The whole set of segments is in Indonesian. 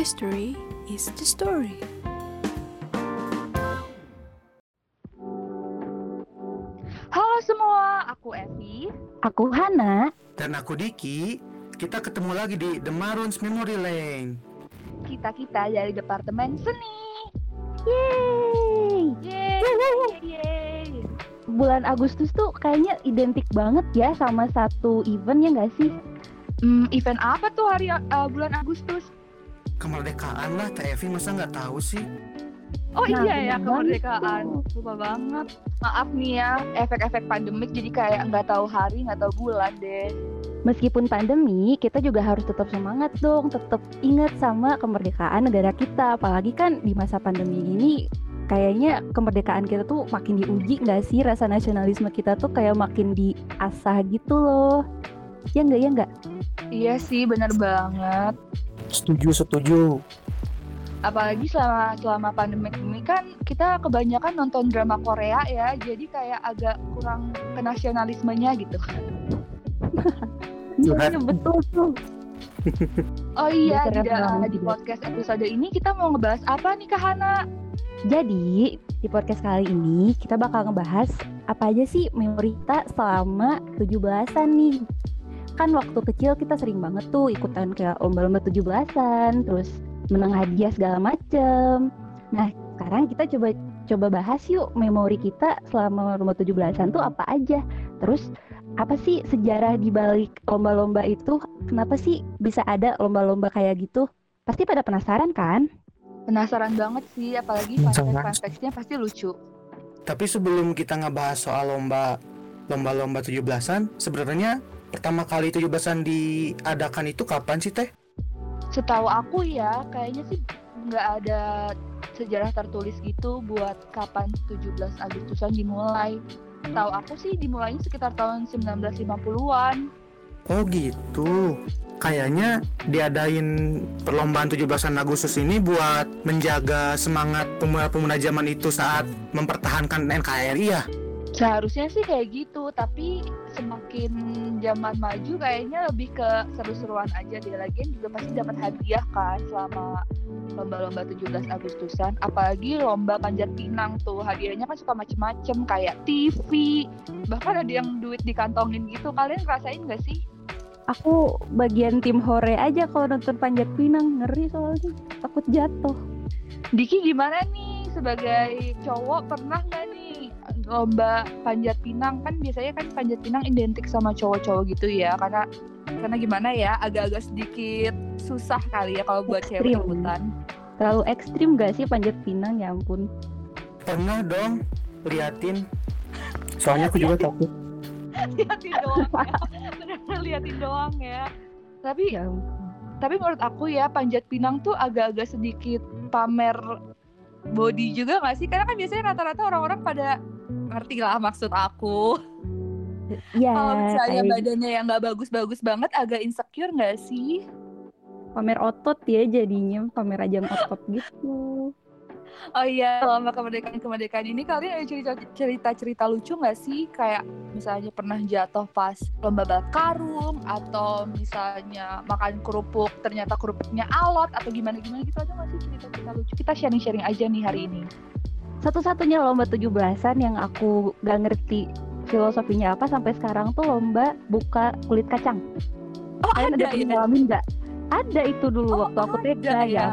History is the story. Halo semua, aku Evi. Aku Hana. Dan aku Diki, kita ketemu lagi di The Maroons Memory Lane. Kita-kita dari Departemen Seni. Yeay! Yeay, yeay. Bulan Agustus tuh kayaknya identik banget ya sama satu event ya nggak sih? Hmm, event apa tuh hari uh, bulan Agustus? Kemerdekaan lah, Teh Evi masa nggak tahu sih? Oh Nah, iya ya, kemerdekaan. Lupa banget. Maaf nih ya, efek-efek pandemik jadi kayak nggak tahu hari, nggak tahu bulan deh. Meskipun pandemi, kita juga harus tetap semangat dong, tetap ingat sama kemerdekaan negara kita. Apalagi kan di masa pandemi ini, kayaknya kemerdekaan kita tuh makin diuji nggak sih? Rasa nasionalisme kita tuh kayak makin diasah gitu loh. Ya nggak, ya nggak? Iya sih, bener banget. Setuju, setuju. Apalagi selama selama pandemik ini kan kita kebanyakan nonton drama Korea ya, jadi kayak agak kurang ke nasionalismenya gitu. Iya, betul tuh. Oh iya, Bener di, di podcast episode ini kita mau ngebahas apa nih Kak Hana? Jadi, di podcast kali ini kita bakal ngebahas apa aja sih memori kita selama 17-an nih. Kan waktu kecil kita sering banget tuh ikutan kayak lomba-lomba 17-an, terus menang hadiah segala macem. Nah, sekarang kita coba coba bahas yuk memori kita selama lomba 17-an tuh apa aja. Terus apa sih sejarah di balik lomba-lomba itu? Kenapa sih bisa ada lomba-lomba kayak gitu? Pasti pada penasaran kan? Penasaran banget sih, apalagi facts-nya pasti lucu. Tapi sebelum kita ngebahas soal lomba lomba-lomba 17-an, sebenarnya pertama kali 17-an diadakan itu kapan sih, Teh? Setahu aku ya, kayaknya sih nggak ada sejarah tertulis gitu buat kapan 17 Agustusan dimulai. Tahu aku sih dimulainya sekitar tahun 1950-an. Oh gitu. Kayaknya diadain perlombaan 17-an Agustus ini buat menjaga semangat pemuda-pemuda zaman itu saat mempertahankan NKRI ya. Seharusnya sih kayak gitu, tapi semakin zaman maju kayaknya lebih ke seru-seruan aja deh. Lagian juga pasti dapat hadiah kan selama lomba-lomba 17 Agustusan. Apalagi lomba panjat pinang tuh, hadiahnya kan suka macem-macem kayak TV, bahkan ada yang duit dikantongin gitu. Kalian ngerasain gak sih? Aku bagian tim hore aja kalau nonton panjat pinang ngeri soalnya takut jatuh. Diki gimana nih sebagai cowok pernah nggak nih lomba panjat pinang kan biasanya kan panjat pinang identik sama cowok-cowok gitu ya karena karena gimana ya agak-agak sedikit susah kali ya kalau buat cewek ikutan. Terlalu ekstrim gak sih panjat pinang ya ampun. Pernah dong liatin. Soalnya aku juga takut. liatin doang ya, benar liatin doang ya. Tapi Ya ampun. tapi menurut aku ya panjat pinang tuh agak-agak sedikit pamer body juga nggak sih? Karena kan biasanya rata-rata orang-orang pada ngerti lah maksud aku. Ya, Kalau misalnya kayak badannya yang nggak bagus-bagus banget, agak insecure nggak sih? pamer otot ya jadinya pamer ajang otot gitu. Oh iya, lomba kemerdekaan-kemerdekaan ini kalian ada cerita- cerita-cerita lucu nggak sih? Kayak misalnya pernah jatuh pas lomba balap karung, atau misalnya makan kerupuk, ternyata kerupuknya alot, atau gimana-gimana gitu ada nggak sih cerita-cerita lucu? Kita sharing-sharing aja nih hari ini. Satu-satunya lomba 17-an yang aku gak ngerti filosofinya apa sampai sekarang tuh lomba buka kulit kacang. Oh Kalian ada ada ya? ngalamin nggak? Ada itu dulu Oh, waktu aku TK ya. ya.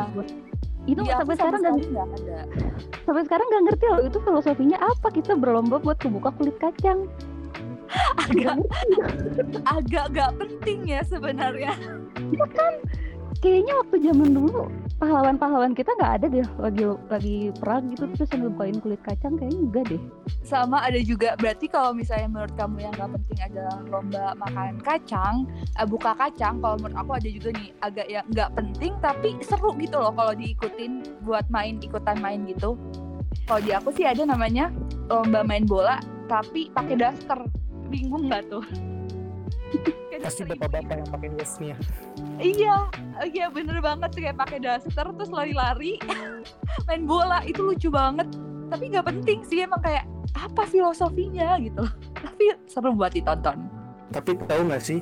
Itu aku sampai sekarang nggak ada. sampai sekarang gak ngerti loh itu filosofinya apa kita berlomba buat kebuka kulit kacang. Agak agak gak penting ya sebenarnya. Kayaknya waktu zaman dulu pahlawan-pahlawan kita nggak ada deh lagi lagi perang gitu. Terus sambil bukain kulit kacang kayaknya enggak deh. sama ada juga berarti kalau misalnya menurut kamu yang nggak penting adalah lomba makan kacang eh, buka kacang kalau menurut aku ada juga nih agak yang nggak penting tapi seru gitu loh kalau diikutin buat main ikutan main gitu. Kalau di aku sih ada namanya lomba main bola tapi pakai daster. Bingung nggak tuh Pasti bapak-bapak yang pakai westnya. Iya, iya bener banget sih kayak pakai daster terus lari-lari main bola itu lucu banget. Tapi nggak penting sih emang kayak apa filosofinya gitu. Tapi seru buat ditonton. Tapi tahu nggak sih,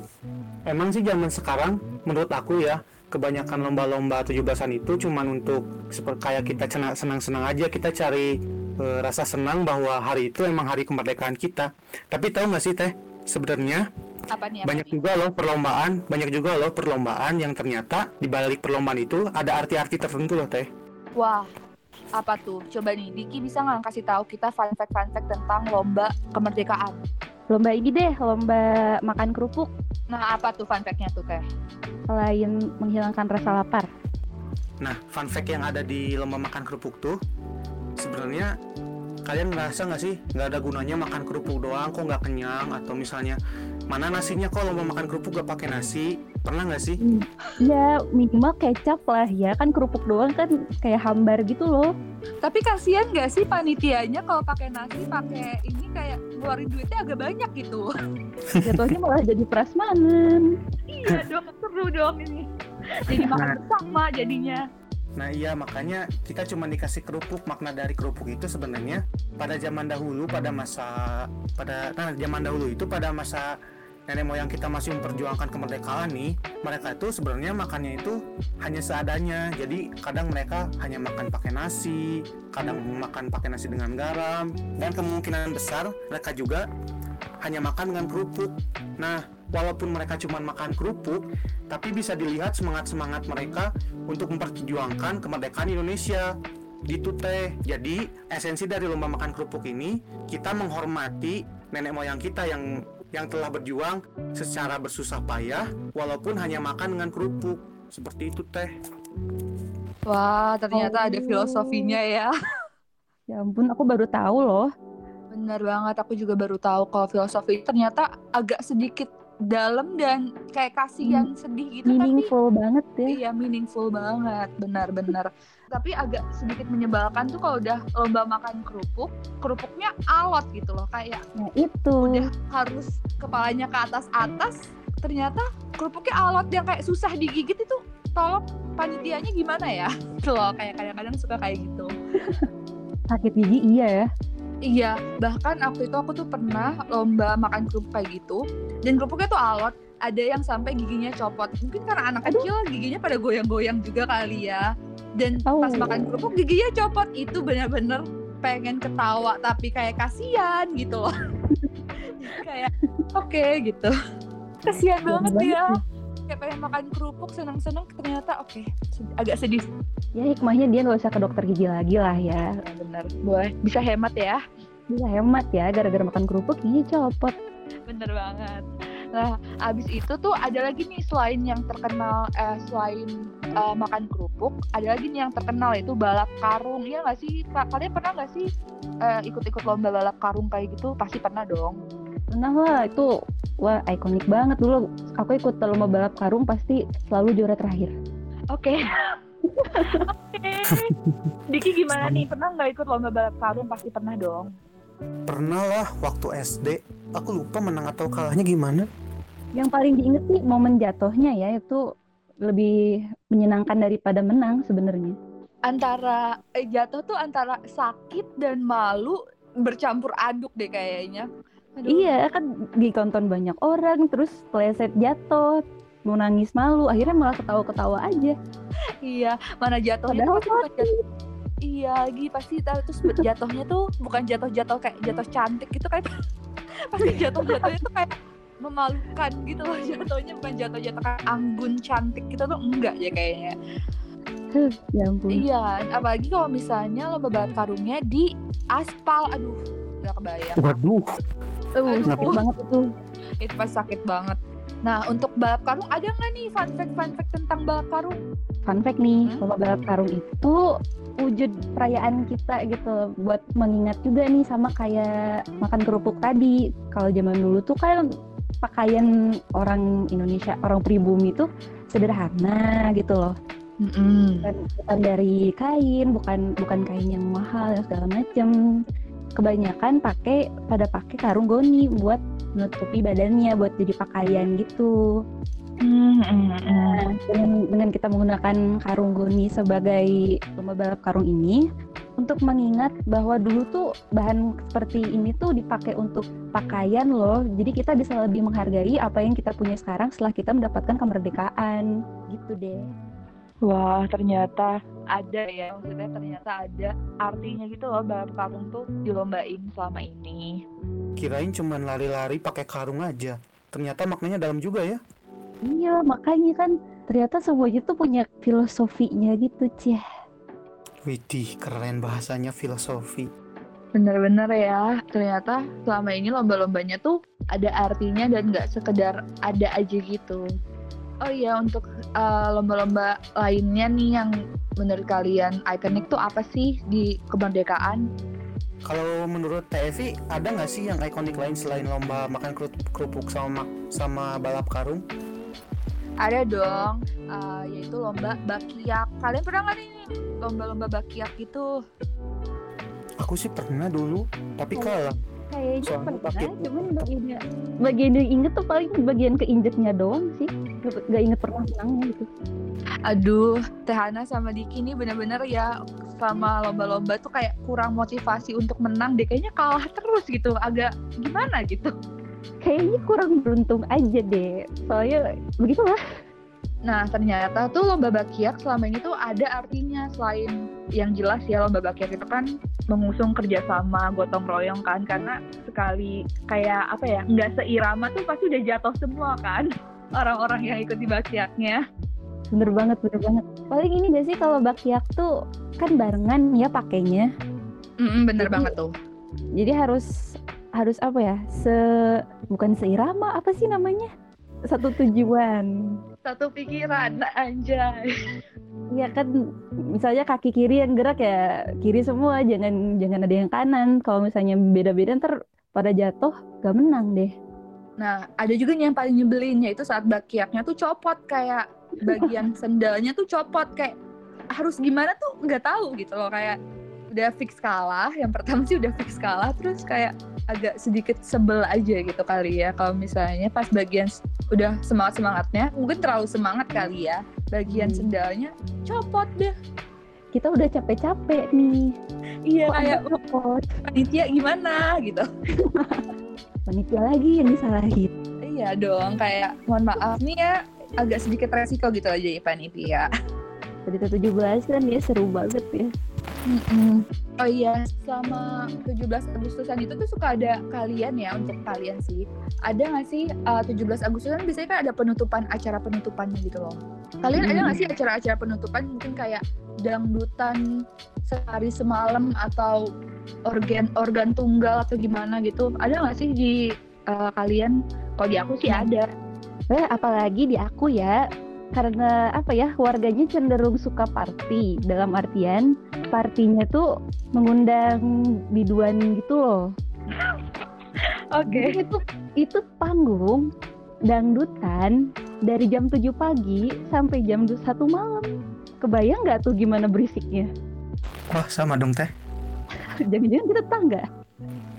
emang sih zaman sekarang menurut aku ya kebanyakan lomba-lomba 17-an itu cuman untuk seperti kayak kita senang-senang aja kita cari eh, rasa senang bahwa hari itu emang hari kemerdekaan kita. Tapi tahu nggak sih teh sebenarnya Apa nih? Apa banyak nih? juga loh perlombaan, banyak juga loh perlombaan yang ternyata di balik perlombaan itu ada arti-arti tertentu loh teh. Wah, apa tuh? Coba nih, Diki bisa nggak kasih tahu kita fun fact fun fact tentang lomba kemerdekaan? Lomba ini deh, lomba makan kerupuk Nah, apa tuh fun fact-nya tuh, Teh? selain menghilangkan rasa lapar. Nah, fun fact yang ada di lomba makan kerupuk tuh sebenarnya kalian ngerasa nggak sih nggak ada gunanya makan kerupuk doang kok nggak kenyang atau misalnya mana nasinya kok lomba makan kerupuk gak pakai nasi pernah nggak sih Ya minimal kecap lah ya kan kerupuk doang kan kayak hambar gitu loh. Tapi kasihan nggak sih panitianya kalau pakai nasi, pakai ini kayak ngeluarin duitnya agak banyak gitu. Jatuhnya malah jadi prasmanan. iya dong, seru dong ini. Jadi makan Nah. bersama jadinya. Nah iya makanya kita cuma dikasih kerupuk makna dari kerupuk itu sebenarnya pada zaman dahulu pada masa pada nah zaman dahulu itu pada masa nenek moyang kita masih memperjuangkan kemerdekaan nih. Mereka itu sebenarnya makannya itu hanya seadanya. Jadi kadang mereka hanya makan pakai nasi kadang makan pakai nasi dengan garam dan kemungkinan besar mereka juga hanya makan dengan kerupuk. Nah walaupun mereka cuma makan kerupuk tapi bisa dilihat semangat-semangat mereka untuk memperjuangkan kemerdekaan Indonesia. Gitu teh. Jadi esensi dari lomba makan kerupuk ini kita menghormati nenek moyang kita yang yang telah berjuang secara bersusah payah walaupun hanya makan dengan kerupuk seperti itu teh Wah, ternyata ada Oh. filosofinya ya. Ya ampun, aku baru tahu loh. Bener banget, aku juga baru tahu kalau filosofi ternyata agak sedikit dalam dan kayak kasihan sedih gitu tapi Meaningful banget ya. Iya meaningful banget, benar-benar. Tapi agak sedikit menyebalkan tuh kalau udah lomba makan kerupuk, kerupuknya alot gitu loh, kayak Nah itu. udah harus kepalanya ke atas atas, ternyata kerupuknya alot yang kayak susah digigit itu. Tolong panitianya gimana ya? Gitu loh, kayak kadang-kadang suka kayak gitu. Sakit gigi iya ya. Iya, bahkan waktu itu aku tuh pernah lomba makan kerupuk kayak gitu, dan kerupuknya tuh alot. Ada yang sampai giginya copot. Mungkin karena anak Aduh. kecil giginya pada goyang-goyang juga kali ya. Dan Oh. pas makan kerupuk giginya copot. Itu bener-bener pengen ketawa tapi kayak kasihan gitu loh. Kayak oke gitu. Kasihan banget banget ya. Kayak pengen makan kerupuk senang-senang ternyata oke sed- agak sedih. Ya hikmahnya dia nggak usah ke dokter gigi lagi lah ya. Bener. Boleh bisa hemat ya. Bisa hemat ya gara-gara makan kerupuk gigi copot. Bener banget. Nah, abis itu tuh ada lagi nih selain yang terkenal, eh, selain eh, makan kerupuk, ada lagi nih yang terkenal yaitu balap karung. Iya nggak sih? Ka- Kalian pernah nggak sih eh, ikut-ikut lomba balap karung kayak gitu? Pasti pernah dong. Pernah lah itu wah ikonik banget dulu. Aku ikut lomba balap karung pasti selalu juara terakhir. Oke. Oke. Diki gimana nih? Pernah nggak ikut lomba balap karung? Pasti pernah dong. pernah lah waktu SD aku lupa menang atau kalahnya gimana Yang paling diinget sih momen jatuhnya ya itu lebih menyenangkan daripada menang sebenarnya. Antara eh, jatuh tuh antara sakit dan malu bercampur aduk deh kayaknya. Aduh. Iya kan ditonton banyak orang terus pleset jatuh mau nangis malu akhirnya malah ketawa-ketawa aja Iya, mana jatuhnya padahal pasti jatuh- Iya, lagi pasti terus jatuhnya tuh bukan jatuh-jatuh kayak jatuh cantik gitu kan. pasti jatuh-jatuhnya tuh kayak memalukan gitu loh jatuhnya bukan jatuh-jatuh kayak anggun cantik gitu tuh enggak ya kayaknya. Ya ampun Iya, apalagi kalau misalnya lomba balap karungnya di aspal, aduh, nggak kebayang. waduh uh, Aduh. sakit banget itu Itu pas sakit banget. Nah, untuk balap karung ada nggak nih fun fact fun fact tentang balap karung? fun fact nih Hmm? lomba balap karung itu wujud perayaan kita gitu buat mengingat juga nih sama kayak makan kerupuk tadi kalau zaman dulu tuh kan pakaian orang Indonesia orang pribumi itu sederhana gitu loh. Bukan, bukan dari kain bukan bukan kain yang mahal dan segala macem. Kebanyakan pakai pada pakai karung goni buat menutupi badannya buat jadi pakaian gitu. Nah, dengan, dengan kita menggunakan karung goni sebagai lomba balap karung ini, untuk mengingat bahwa dulu tuh bahan seperti ini tuh dipakai untuk pakaian loh. Jadi kita bisa lebih menghargai apa yang kita punya sekarang setelah kita mendapatkan kemerdekaan. Gitu deh. Wah, ternyata ada ya, maksudnya ternyata ada artinya gitu loh balap karung tuh dilombain selama ini. Kirain cuman lari-lari pakai karung aja. Ternyata maknanya dalam juga ya. Iya, makanya kan ternyata semuanya tuh punya filosofinya gitu, Cie. Widih, keren bahasanya filosofi. Bener-bener ya, ternyata selama ini lomba-lombanya tuh ada artinya dan nggak sekedar ada aja gitu. Oh iya, untuk uh, lomba-lomba lainnya nih yang menurut kalian ikonik tuh apa sih di kemerdekaan? Kalau menurut TFI ada nggak sih yang ikonik lain selain lomba makan kerupuk, kerupuk sama sama balap karung? Ada dong, uh, yaitu lomba bakiak. Kalian pernah nggak nih lomba-lomba bakiak gitu? Aku sih pernah dulu, tapi kalah. Kayaknya Soalnya pernah, cuman bagiannya bagian yang inget tuh paling bagian keinjetnya doang sih. Gak, gak inget pernah menangnya gitu. Aduh, Tehana sama Diki ini bener-bener ya sama lomba-lomba tuh kayak kurang motivasi untuk menang deh. Kayaknya kalah terus gitu, agak gimana gitu. Kayaknya kurang beruntung aja deh. Soalnya begitulah. Nah, ternyata tuh lomba bakiak selama ini tuh ada artinya selain yang jelas ya lomba bakiak itu kan mengusung kerjasama gotong royong kan karena sekali kayak apa ya nggak seirama tuh pasti udah jatuh semua kan orang-orang yang ikut di bakiaknya. Bener banget, bener banget. Paling ini gak sih kalau bakyak tuh kan barengan ya pakainya. Mm, bener Jadi- banget tuh. Jadi harus harus apa ya? Se bukan seirama apa sih namanya? Satu tujuan. Satu pikiran anjay. Iya kan misalnya kaki kiri yang gerak ya kiri semua jangan jangan ada yang kanan. Kalau misalnya beda-beda ntar pada jatuh gak menang deh. Nah, ada juga yang paling nyebelin yaitu saat bakiaknya tuh copot kayak bagian sendalnya tuh copot kayak harus gimana tuh nggak tahu gitu loh kayak udah fix kalah. Yang pertama sih udah fix kalah terus kayak agak sedikit sebel aja gitu kali ya kalau misalnya pas bagian udah semangat semangatnya mungkin terlalu semangat kali ya bagian Hmm. sendalnya copot deh Kita udah capek-capek nih. iya Kok kayak copot? panitia gimana gitu Panitia lagi yang disalahin. iya dong kayak mohon maaf nih ya agak sedikit resiko gitu aja ya panitia Tadi 17 kan ya seru banget ya. Mm-mm. Oh iya, selama 17 Agustusan itu tuh suka ada kalian ya untuk kalian sih. Ada nggak sih uh, 17 Agustusan biasanya kan ada penutupan acara penutupannya gitu loh. Kalian ada nggak sih acara-acara penutupan mungkin kayak dangdutan sehari semalam atau organ organ tunggal atau gimana gitu? Ada nggak sih di uh, kalian? Kalau di aku sih ada. Eh, apalagi di aku ya, karena apa ya, warganya cenderung suka party. Dalam artian, partinya tuh mengundang biduan gitu loh. Jadi itu, itu panggung dangdutan dari jam 7 pagi sampai jam 1 malam. Kebayang nggak tuh gimana berisiknya? Wah, sama dong teh. Jangan-jangan kita tetangga.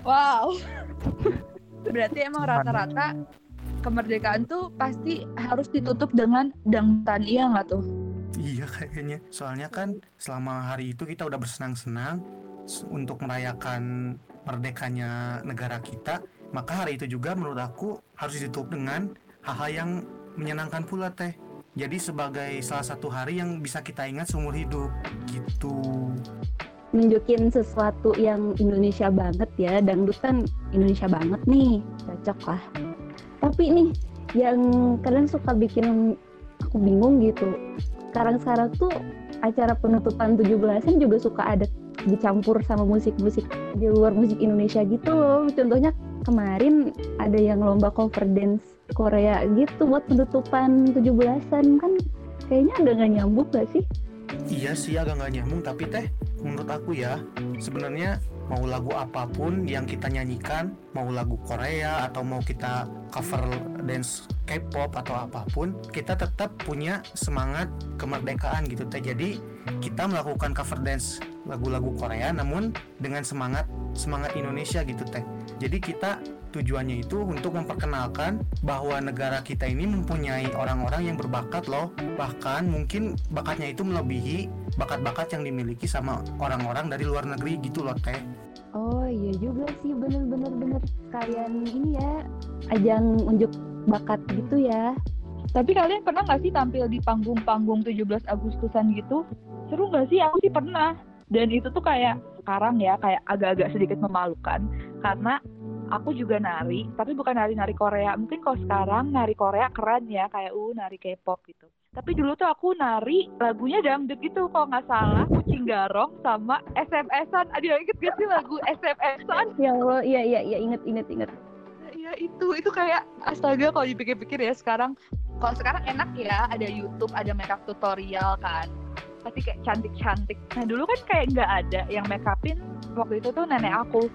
Wow. Berarti emang rata-rata kemerdekaan tuh pasti harus ditutup dengan dangdutan iya nggak tuh? Iya kayaknya. Soalnya kan selama hari itu kita udah bersenang-senang s- untuk merayakan merdekanya negara kita. Maka hari itu juga menurut aku harus ditutup dengan hal-hal yang menyenangkan pula teh. Jadi sebagai salah satu hari yang bisa kita ingat seumur hidup gitu. nunjukin sesuatu yang Indonesia banget ya dangdutan Indonesia banget nih cocok lah tapi nih yang kalian suka bikin aku bingung gitu. Sekarang-sekarang tuh acara penutupan 17-an juga suka ada dicampur sama musik-musik di luar musik Indonesia gitu loh. Contohnya kemarin ada yang lomba cover dance Korea gitu buat penutupan 17-an kan kayaknya agak nggak nyambung gak sih? Iya sih agak nggak nyambung. Tapi teh menurut aku ya sebenarnya mau lagu apa pun yang kita nyanyikan mau lagu Korea atau mau kita cover dance K-pop atau apa pun kita tetap punya semangat kemerdekaan gitu teh. Jadi kita melakukan cover dance lagu-lagu Korea namun dengan semangat semangat Indonesia gitu teh. Jadi kita tujuannya itu untuk memperkenalkan bahwa negara kita ini mempunyai orang-orang yang berbakat loh bahkan mungkin bakatnya itu melebihi bakat-bakat yang dimiliki sama orang-orang dari luar negeri gitu loh teh Oh iya juga sih bener-bener bener sekalian ini ya ajang unjuk bakat gitu ya. Tapi kalian pernah nggak sih tampil di panggung-panggung 17 Agustusan gitu? Seru nggak sih? Aku sih pernah. Dan itu tuh kayak sekarang ya kayak agak-agak sedikit memalukan karena aku juga nari, tapi bukan nari-nari Korea. Mungkin kalau sekarang nari Korea keren ya, kayak uh nari K-pop gitu. Tapi dulu tuh aku nari lagunya dangdut gitu kalau nggak salah, Kucing Garong sama SMS-an. Aduh inget gak sih lagu SMS-an? Ya Allah, iya iya iya inget inget inget. Iya itu, itu kayak astaga kalau dipikir-pikir ya sekarang. Kalau sekarang enak ya, ada YouTube, ada makeup tutorial kan. Pasti kayak cantik-cantik. Nah dulu kan kayak nggak ada yang make upin waktu itu tuh nenek aku.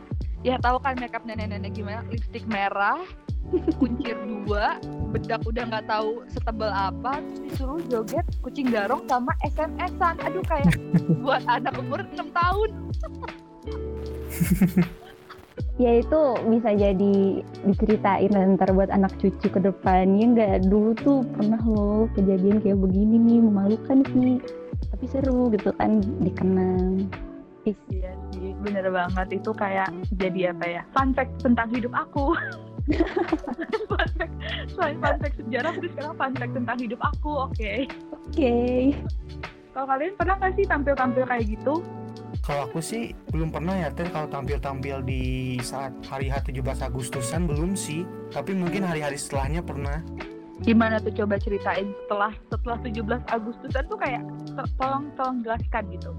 Ya tahu kan makeup nenek-nenek gimana? Lipstick merah, kuncir dua, bedak udah nggak tahu setebal apa, terus disuruh joget kucing garong sama SMS-an. Aduh kayak buat anak umur 6 tahun. Ya itu bisa jadi diceritain ntar buat anak cucu ke depannya nggak dulu tuh pernah loh kejadian kayak begini nih memalukan sih tapi seru gitu kan dikenang Iya bener banget. Itu kayak jadi apa ya, fun fact tentang hidup aku. fun fact, selain fun fact sejarah, terus sekarang fun fact tentang hidup aku, oke. oke Kalau kalian pernah nggak sih tampil-tampil kayak gitu? Kalau aku sih belum pernah ya teh kalau tampil-tampil di saat hari H 17 Agustusan belum sih. Tapi mungkin hari-hari setelahnya pernah. Gimana tuh coba ceritain setelah setelah 17 Agustusan tuh kayak to- tolong tolong jelaskan gitu.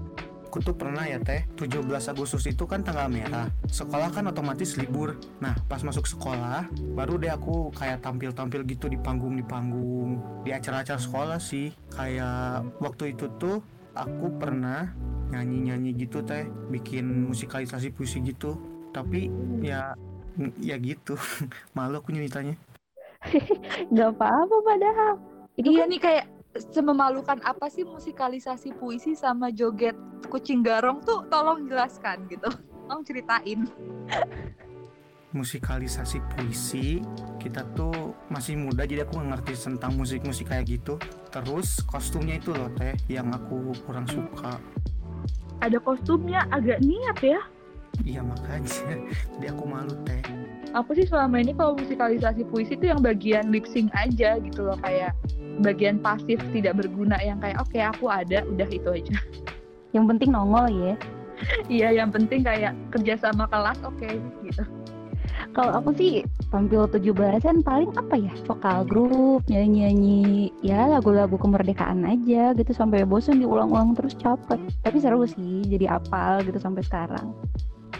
Aku tuh pernah ya teh 17 Agustus itu kan tanggal merah. Sekolah kan otomatis libur. Nah pas masuk sekolah baru deh aku kayak tampil-tampil gitu di panggung di panggung di acara-acara sekolah sih. Kayak waktu itu tuh aku pernah nyanyi-nyanyi gitu teh bikin musikalisasi puisi gitu. Tapi ya ya gitu malu aku nyeritanya nggak apa-apa padahal itu Iya kan nih kayak sememalukan apa sih musikalisasi puisi sama joget kucing garong tuh tolong jelaskan gitu. Tolong ceritain. musikalisasi puisi kita tuh masih muda jadi aku ngerti tentang musik-musik kayak gitu terus kostumnya itu loh teh yang aku kurang suka Ada kostumnya agak niat ya. iya makanya jadi aku malu teh Aku sih selama ini kalau musikalisasi puisi itu yang bagian lip sync aja gitu loh kayak bagian pasif tidak berguna yang kayak oke aku ada udah itu aja. yang penting nongol ya. Iya yang penting kayak kerja sama kelas oke gitu. kalau aku sih tampil 17-an paling apa ya? Vokal grup nyanyi-nyanyi ya lagu-lagu kemerdekaan aja gitu. Sampai bosan diulang-ulang terus capek. Tapi seru sih jadi apal gitu sampai sekarang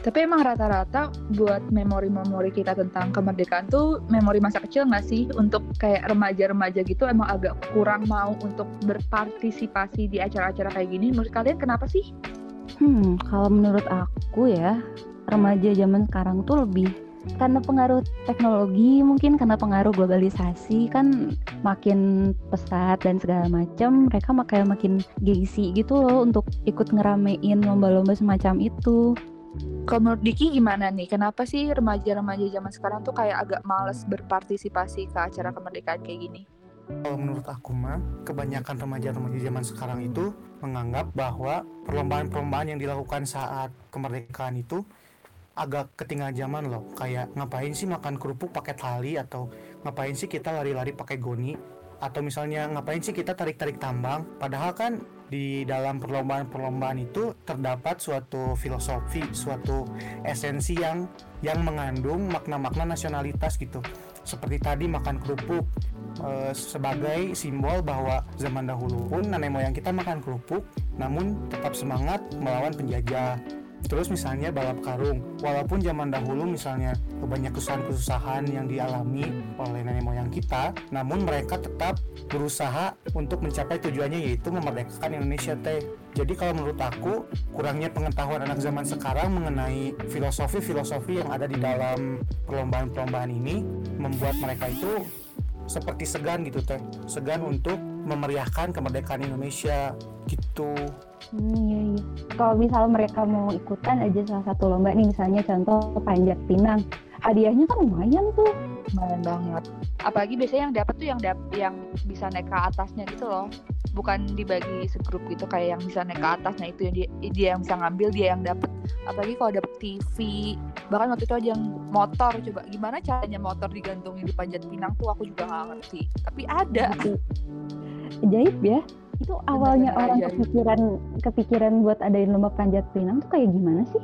Tapi emang rata-rata buat memori-memori kita tentang kemerdekaan tuh memori masa kecil nggak sih untuk kayak remaja-remaja gitu emang agak kurang mau untuk berpartisipasi di acara-acara kayak gini. Menurut kalian kenapa sih? Hmm, kalau menurut aku ya, remaja zaman sekarang tuh lebih karena pengaruh teknologi, mungkin karena pengaruh globalisasi kan makin pesat dan segala macam, mereka kayak makin gengsi gitu loh untuk ikut ngeramein lomba-lomba semacam itu. Kalau menurut Diki gimana nih? Kenapa sih remaja-remaja zaman sekarang tuh kayak agak males berpartisipasi ke acara kemerdekaan kayak gini? kalau menurut aku mah kebanyakan remaja-remaja zaman sekarang itu menganggap bahwa perlombaan-perlombaan yang dilakukan saat kemerdekaan itu agak ketinggalan zaman loh kayak ngapain sih makan kerupuk pakai tali atau ngapain sih kita lari-lari pakai goni atau misalnya ngapain sih kita tarik-tarik tambang padahal kan di dalam perlombaan-perlombaan itu terdapat suatu filosofi suatu esensi yang yang mengandung makna-makna nasionalitas gitu. Seperti tadi makan kerupuk eh, sebagai simbol bahwa zaman dahulu pun nenek moyang kita makan kerupuk namun tetap semangat melawan penjajah Terus misalnya balap karung, walaupun zaman dahulu misalnya banyak kesusahan-kesusahan yang dialami oleh nenek moyang kita, namun mereka tetap berusaha untuk mencapai tujuannya yaitu memerdekakan Indonesia teh. Jadi kalau menurut aku kurangnya pengetahuan anak zaman sekarang mengenai filosofi-filosofi yang ada di dalam perlombaan-perlombaan ini membuat mereka itu seperti segan gitu teh, segan untuk memeriahkan kemerdekaan Indonesia gitu. Hmm, iya, iya. Kalau misal mereka mau ikutan aja salah satu lomba nih, misalnya contoh panjat pinang, hadiahnya kan lumayan tuh. Lumayan banget. Apalagi biasanya yang dapat tuh yang dap yang bisa naik ke atasnya gitu loh. Bukan dibagi segrup gitu kayak yang bisa naik ke atas nah itu yang dia, dia yang bisa ngambil dia yang dapat apalagi kalau dapet TV bahkan waktu itu aja yang motor coba gimana caranya motor digantungin di panjat pinang tuh aku juga nggak ngerti. Tapi ada. Gitu. ajaib ya itu awalnya orang ajaib. kepikiran kepikiran buat adain lomba panjat pinang tuh kayak gimana sih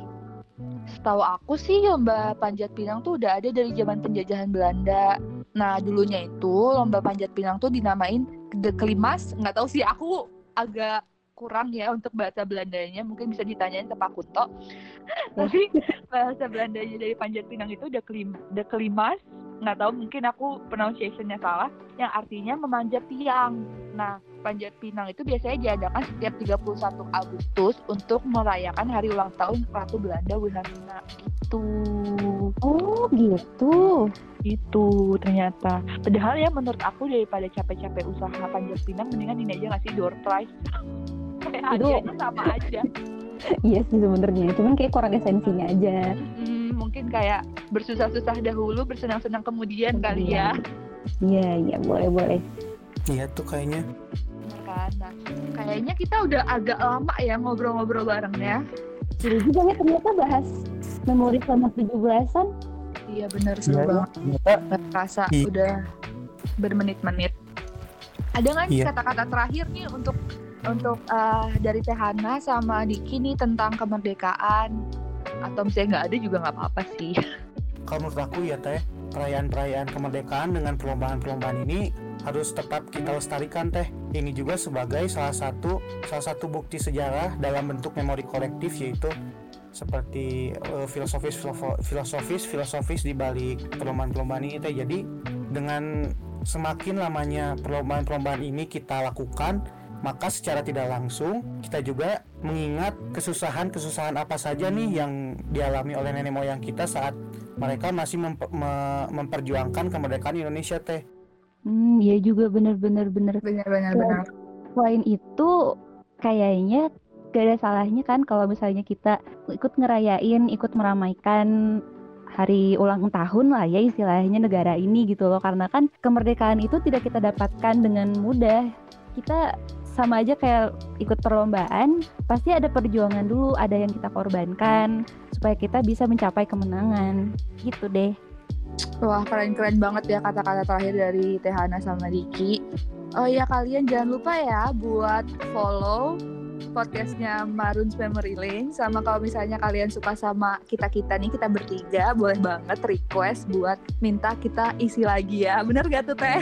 Setahu aku sih lomba panjat pinang tuh udah ada dari zaman penjajahan Belanda. Nah dulunya itu lomba panjat pinang tuh dinamain de kelimas. Nggak tahu sih aku agak kurang ya untuk bahasa Belandanya. Mungkin bisa ditanyain ke Pak Kunto. Tapi bahasa Belandanya dari panjat pinang itu de, kelim, de kelimas. Nggak tahu mungkin aku pronunciation-nya salah. Yang artinya memanjat tiang. Nah panjat pinang itu biasanya diadakan setiap 31 Agustus untuk merayakan hari ulang tahun Ratu Belanda Wilhelmina gitu. oh gitu Itu ternyata. Padahal ya menurut aku daripada capek-capek usaha panjat pinang mendingan ini aja ngasih door prize. Kayak Itu- hadiahnya sama aja. iya sih sebenarnya cuman kayak kurang esensinya aja Hmm, mungkin kayak bersusah-susah dahulu, bersenang-senang kemudian kali ya. iya iya boleh boleh Iya tuh kayaknya. Bener kan? Nah, kayaknya kita udah agak lama ya ngobrol-ngobrol bareng ya. Seru juga ya ternyata bahas memori selama 17-an Iya bener seru banget. Ternyata Nggak kerasa Iya. udah bermenit-menit. Ada nggak Iya. kata-kata terakhir nih untuk untuk eh, dari Tehana sama Diki nih tentang kemerdekaan atau misalnya nggak ada juga nggak apa-apa sih. kalau menurut aku ya teh perayaan-perayaan kemerdekaan dengan perlombaan-perlombaan ini harus tetap kita lestarikan teh ini juga sebagai salah satu salah satu bukti sejarah dalam bentuk memori kolektif yaitu seperti eh, filosofis filosofis filosofis di balik perlombaan-perlombaan ini teh jadi dengan semakin lamanya perlombaan-perlombaan ini kita lakukan maka secara tidak langsung kita juga mengingat kesusahan-kesusahan apa saja nih yang dialami oleh nenek moyang kita saat mereka masih mempe- me- memperjuangkan kemerdekaan Indonesia teh. Hmm iya juga bener-bener bener Benar-benar benar. selain itu kayaknya gak ada salahnya kan kalau misalnya kita ikut ngerayain ikut meramaikan hari ulang tahun lah ya istilahnya negara ini gitu loh. Karena kan kemerdekaan itu tidak kita dapatkan dengan mudah. Kita sama aja kayak ikut perlombaan pasti ada perjuangan dulu ada yang kita korbankan supaya kita bisa mencapai kemenangan. Gitu deh Wah keren-keren banget ya kata-kata terakhir dari Tehana sama Diki. Oh ya kalian jangan lupa ya buat follow podcastnya Maroon's Memory Lane. Sama kalau misalnya kalian suka sama kita kita nih kita bertiga boleh banget request buat minta kita isi lagi ya. Bener gak tuh teh?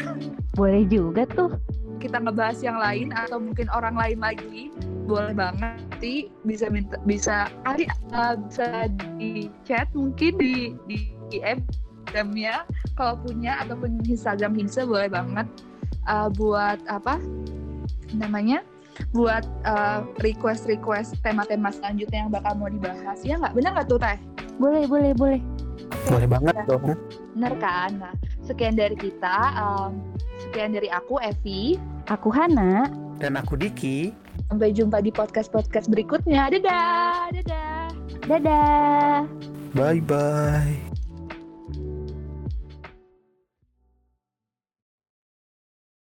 Boleh juga tuh. Kita ngebahas yang lain atau mungkin orang lain lagi. Boleh banget. Nanti bisa minta bisa kali uh, bisa di chat mungkin di di DM Instagramnya kalau punya ataupun Instagram Hinsa boleh banget uh, buat apa namanya buat uh, request request tema-tema selanjutnya yang bakal mau dibahas ya nggak benar nggak tuh teh boleh boleh boleh Boleh banget dong. bener kan nah sekian dari kita um, sekian dari aku Evi aku Hana Dan aku Diki. Sampai jumpa di podcast-podcast berikutnya. Dadah, dadah. dadah Bye bye.